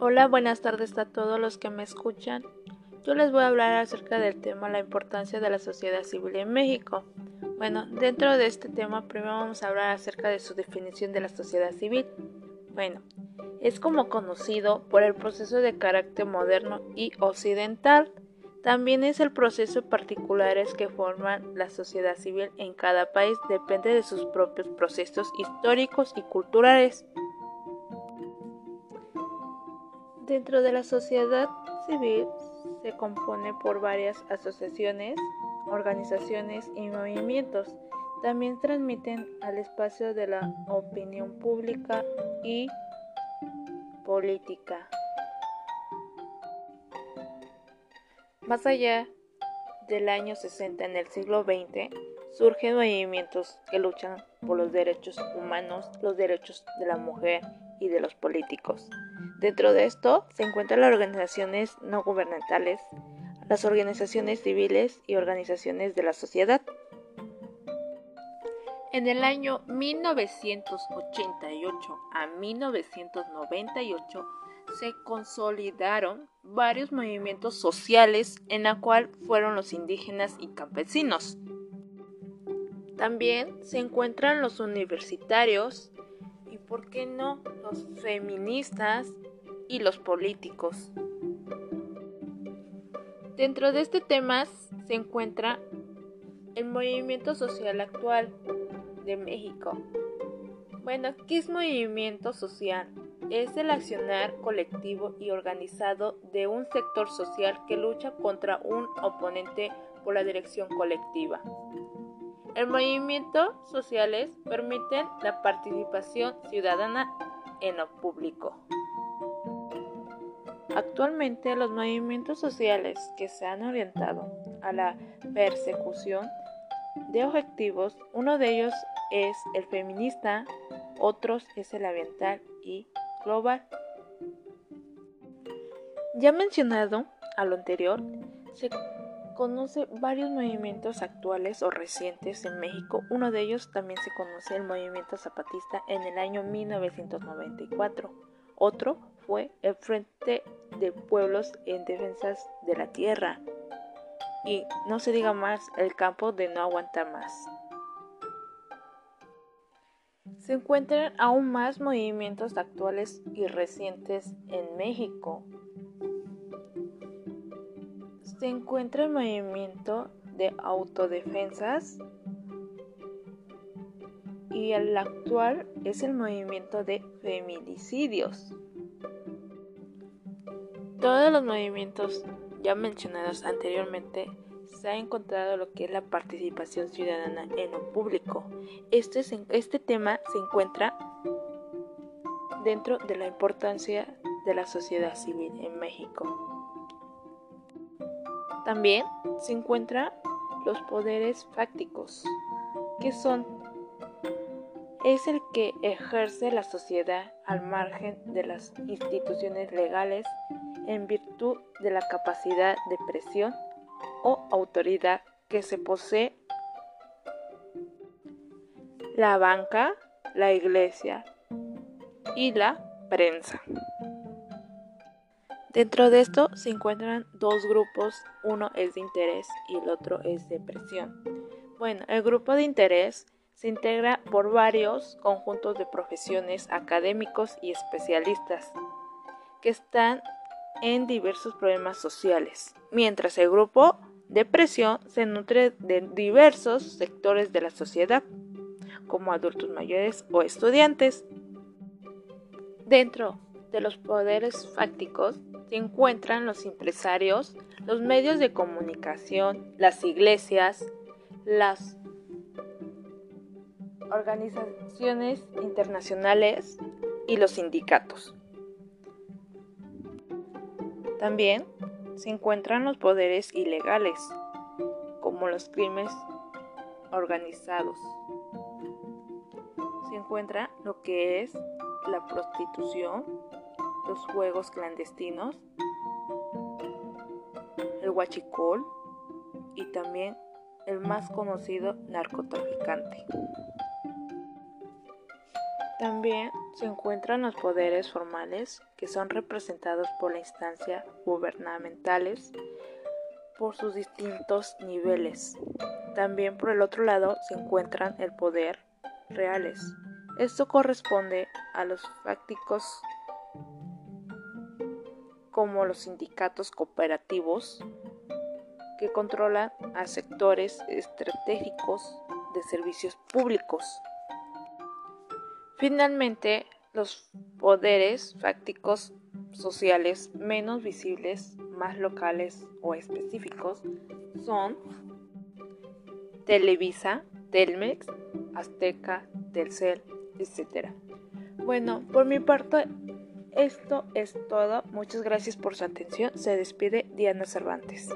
Hola, buenas tardes a todos los que me escuchan. Yo les voy a hablar acerca del tema la importancia de la sociedad civil en México. Bueno, dentro de este tema primero vamos a hablar acerca de su definición de la sociedad civil. Bueno, es como conocido por el proceso de carácter moderno y occidental. También es el proceso particulares que forman la sociedad civil en cada país, depende de sus propios procesos históricos y culturales. Dentro de la sociedad civil se compone por varias asociaciones, organizaciones y movimientos. También transmiten al espacio de la opinión pública y política. Más allá del año 60 en el siglo XX, surgen movimientos que luchan por los derechos humanos, los derechos de la mujer y de los políticos. Dentro de esto se encuentran las organizaciones no gubernamentales, las organizaciones civiles y organizaciones de la sociedad. En el año 1988 a 1998 se consolidaron varios movimientos sociales en la cual fueron los indígenas y campesinos. También se encuentran los universitarios por qué no, los feministas y los políticos. Dentro de este tema se encuentra el movimiento social actual de México. Bueno, ¿qué es movimiento social? Es el accionar colectivo y organizado de un sector social que lucha contra un oponente por la dirección colectiva. El movimiento sociales permiten la participación ciudadana en lo público. Actualmente los movimientos sociales que se han orientado a la persecución de objetivos, uno de ellos es el feminista, otros es el ambiental y global. Ya mencionado a lo anterior, se conoce varios movimientos actuales o recientes en México. Uno de ellos también se conoce el movimiento zapatista en el año 1994. Otro fue el Frente de Pueblos en Defensas de la Tierra. Y no se diga más, el campo de no aguantar más. Se encuentran aún más movimientos actuales y recientes en México. Se encuentra el movimiento de autodefensas y el actual es el movimiento de feminicidios. Todos los movimientos ya mencionados anteriormente se ha encontrado lo que es la participación ciudadana en lo público. Este, este tema se encuentra dentro de la importancia de la sociedad civil en México. También se encuentran los poderes fácticos, que son es el que ejerce la sociedad al margen de las instituciones legales en virtud de la capacidad de presión o autoridad que se posee la banca, la iglesia y la prensa. Dentro de esto se encuentran dos grupos, uno es de interés y el otro es de presión. Bueno, el grupo de interés se integra por varios conjuntos de profesiones académicos y especialistas que están en diversos problemas sociales, mientras el grupo de presión se nutre de diversos sectores de la sociedad, como adultos mayores o estudiantes. Dentro de los poderes fácticos se encuentran los empresarios, los medios de comunicación, las iglesias, las organizaciones internacionales y los sindicatos. También se encuentran los poderes ilegales, como los crímenes organizados. Se encuentra lo que es la prostitución, los juegos clandestinos, el huachicol y también el más conocido narcotraficante. También se encuentran los poderes formales, que son representados por la instancia gubernamentales por sus distintos niveles. También por el otro lado se encuentran el poder reales. Esto corresponde a los fácticos como los sindicatos cooperativos que controlan a sectores estratégicos de servicios públicos. Finalmente, los poderes fácticos sociales menos visibles, más locales o específicos son Televisa, Telmex, Azteca, Telcel, etc. Bueno, por mi parte, esto es todo. Muchas gracias por su atención. Se despide Diana Cervantes.